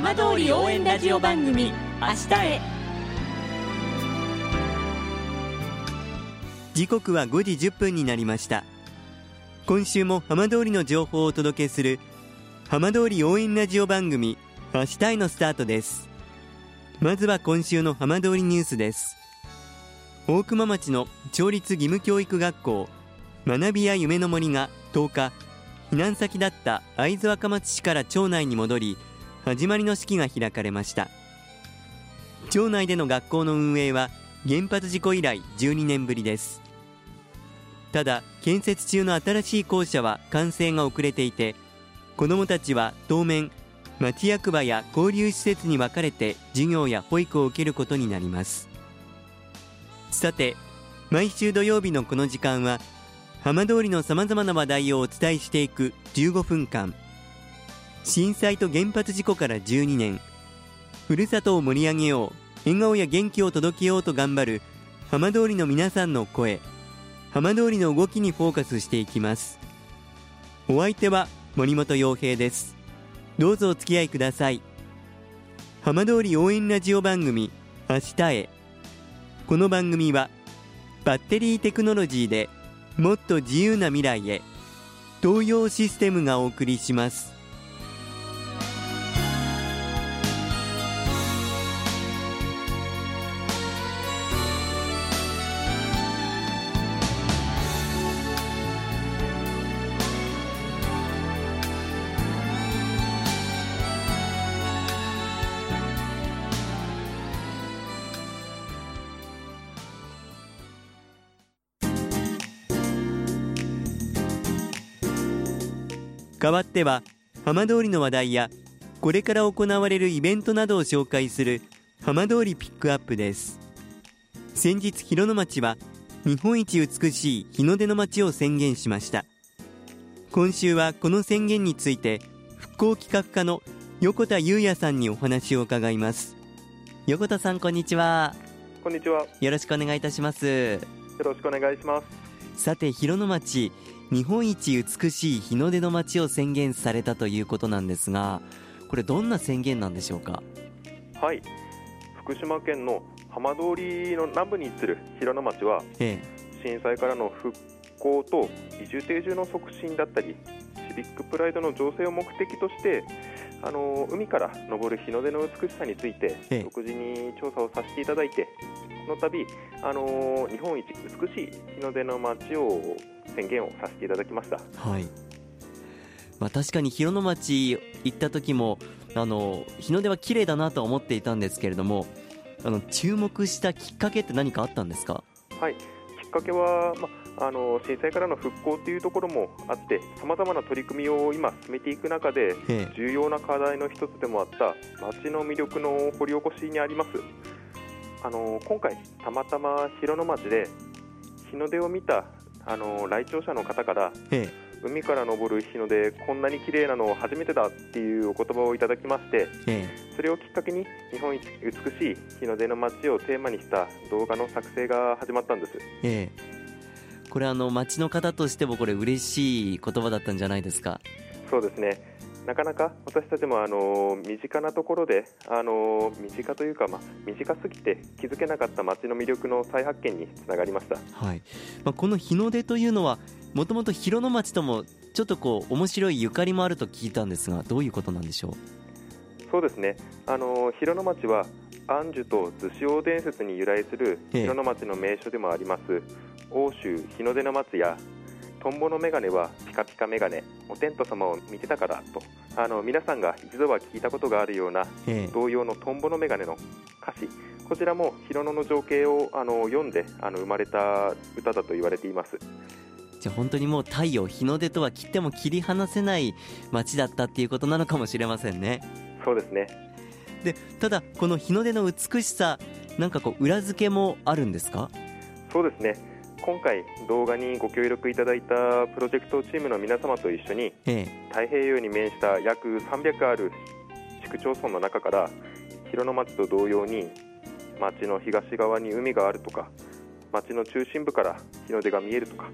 浜通り応援ラジオ番組「明日へ」時刻は5時10分になりました。今週も浜通りの情報をお届けする浜通り応援ラジオ番組「明日へ」のスタートです。まずは今週の浜通りニュースです。大熊町の町立義務教育学校学びや夢の森が10日避難先だった会津若松市から町内に戻り始まりの式が開かれました。町内での学校の運営は原発事故以来12年ぶりです。ただ建設中の新しい校舎は完成が遅れていて子どもたちは当面町役場や交流施設に分かれて授業や保育を受けることになります。さて毎週土曜日のこの時間は浜通りのさまざまな話題をお伝えしていく15分間。震災と原発事故から12年。ふるさとを盛り上げよう。笑顔や元気を届けようと頑張る。浜通りの皆さんの声。浜通りの動きにフォーカスしていきます。お相手は森本洋平です。どうぞお付き合いください。浜通り応援ラジオ番組明日へ。この番組はバッテリーテクノロジーでもっと自由な未来へ。東洋システムがお送りします。代わっては浜通りの話題やこれから行われるイベントなどを紹介する浜通りピックアップです。先日広野町は日本一美しい日の出の町を宣言しました。今週はこの宣言について復興企画課の横田裕也さんにお話を伺います。横田さんこんにちは。こんにちは。よろしくお願いいたします。よろしくお願いします。さて広野町日本一美しい日の出の町を宣言されたということなんですがこれどんな宣言なんでしょうか？はい。福島県の浜通りの南部に位置する広野町は、え震災からの復興と移住定住の促進だったり、シビックプライドの醸成を目的として、あの海から昇る日の出の美しさについてええ。独自に調査をさせていただいて、この度、あの日本一美しい日の出の町を宣言をさせていただきました。はいまあ、確かに広野町行った時もあの日の出は綺麗だなとは思っていたんですけれどもあの注目したきっかけって何かあったんですか？はい、きっかけは、まあの震災からの復興というところもあって、さまざまな取り組みを今、進めていく中で、え重要な課題の一つでもあった町の魅力の掘り起こしにあります。あの今回、たまたま広野町で日の出を見たあの来庁者の方からええ。海から昇る日の出こんなに綺麗なの初めてだっていうお言葉をいただきましてえそれをきっかけに日本一美しい日の出の街をテーマにした動画の作成が始まったんです。ええ。えこれあの町の方としてもこれ嬉しい言葉だったんじゃないですか？そうですねなかなか私たちもあの身近なところであの身近というか、まあ、短すぎて気づけなかった街の魅力の再発見につながりました。はい、まあ、この日の出というのはもともと広野町ともちょっとこう面白いゆかりもあると聞いたんですがどういうことなんでしょそうですね。あの広野町は安寿と逗子王伝説に由来するええ。広野町の名所でもあります欧州日の出の松やトンボのメガネはピカピカメガネお天道様を見てたからと。あの皆さんが一度は聞いたことがあるような同様のトンボのメガネの歌詞。こちらも広野の情景をあの読んであの生まれた歌だと言われています。じゃあ本当にもう太陽日の出とは切っても切り離せない町だったっていうことなのかもしれませんね。そうですね。でただこの日の出の美しさなんかこう裏付けもあるんですか？そうですね今回動画にご協力いただいたプロジェクトチームの皆様と一緒にえ太平洋に面した約300ある市区町村の中から広野町と同様に町の東側に海があるとか町の中心部から日の出が見えるとか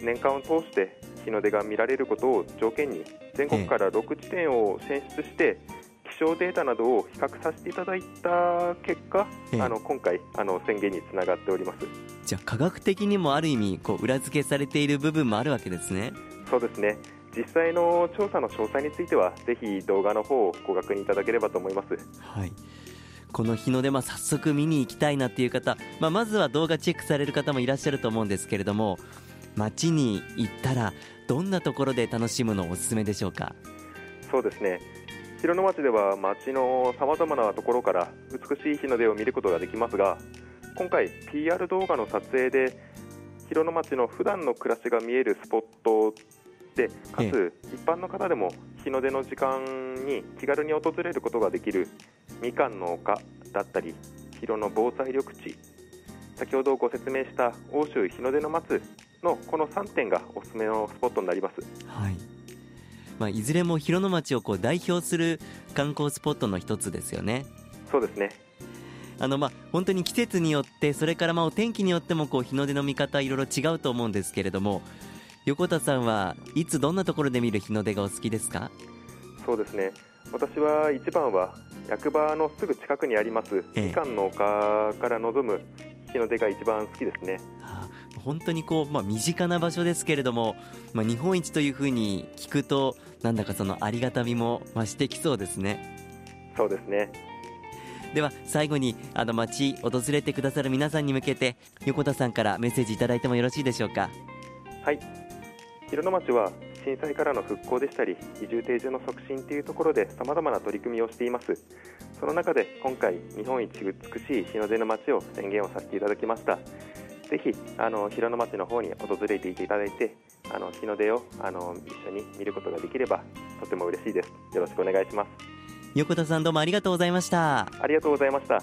年間を通して日の出が見られることを条件に全国から6地点を選出して気象データなどを比較させていただいた結果、ええ。あの今回あの宣言につながっておりますじゃあ科学的にもある意味こう裏付けされている部分もあるわけですね。そうですね。実際の調査の詳細についてはぜひ動画の方をご確認いただければと思います。はい。この日の出、まあ、早速見に行きたいなっていう方、まあ、まずは動画チェックされる方もいらっしゃると思うんですけれども街に行ったらどんなところで楽しむのおすすめでしょうか？そうですね。広野町では町のさまざまなところから美しい日の出を見ることができますが今回 PR 動画の撮影で広野町の普段の暮らしが見えるスポットでかえつ一般の方でも日の出の時間に気軽に訪れることができるみかんの丘だったり広野防災緑地。先ほどご説明した欧州日の出の松のこの3点がおすすめのスポットになります。はい。まあ、いずれも広野町をこう代表する観光スポットの一つですよね。そうですねあのまあ本当に季節によってそれからまあお天気によってもこう日の出の見方いろいろ違うと思うんですけれども横田さんはいつどんなところで見る日の出がお好きですか？そうですね。私は一番は役場のすぐ近くにありますええ。みかんの丘から望む日の出が一番好きですね。あ本当にこう、まあ、身近な場所ですけれども、まあ、日本一というふうに聞くとなんだかそのありがたみも増してきそうですね。そうですねでは最後にあの町訪れてくださる皆さんに向けて横田さんからメッセージいただいてもよろしいでしょうか？はい。広野町は震災からの復興でしたり移住定住の促進というところでさまざまな取り組みをしています。その中で今回日本一美しい日の出の町を宣言をさせていただきました。ぜひあの広野町の方に訪れていただいてあの日の出をあの一緒に見ることができればとても嬉しいです。よろしくお願いします。横田さんどうもありがとうございました。ありがとうございました。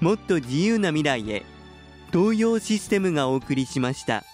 もっと自由な未来へ東洋システムがお送りしました。